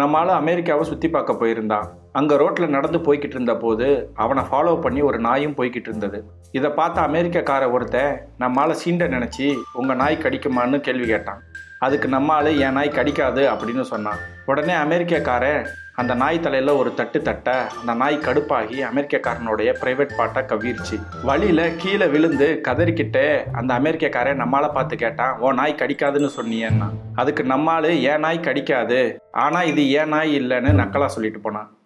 நம்மால் அமெரிக்காவை சுற்றி பார்க்க போயிருந்தான் அங்கே ரோட்டில் நடந்து போய்கிட்டு இருந்த போது அவனை ஃபாலோ பண்ணி ஒரு நாயும் போய்கிட்டு இருந்தது. இதை பார்த்த அமெரிக்கக்கார ஒருத்தன் நம்மால் சீண்ட நினச்சி உங்கள் நாய் கடிக்குமான்னு கேள்வி கேட்டான். அதுக்கு நம்மால் என் நாய் கடிக்காது அப்படின்னு சொன்னான். உடனே அமெரிக்கக்காரன் அந்த நாய் தலையில் ஒரு தட்டு தட்ட அந்த நாய் கடுப்பாகி அமெரிக்கக்காரனுடைய ப்ரைவேட் பாட்டை கவிர்ச்சி வழியில் கீழே விழுந்து கதறிக்கிட்டே அந்த அமெரிக்கக்காரன் நம்மால பார்த்து கேட்டான் ஓ நாய் கடிக்காதுன்னு சொன்னியன்னா? அதுக்கு நம்மால் ஏன் நாய் கடிக்காது? ஆனால் இது ஏன் நாய் இல்லைன்னு நக்கலாக சொல்லிட்டு போனான்.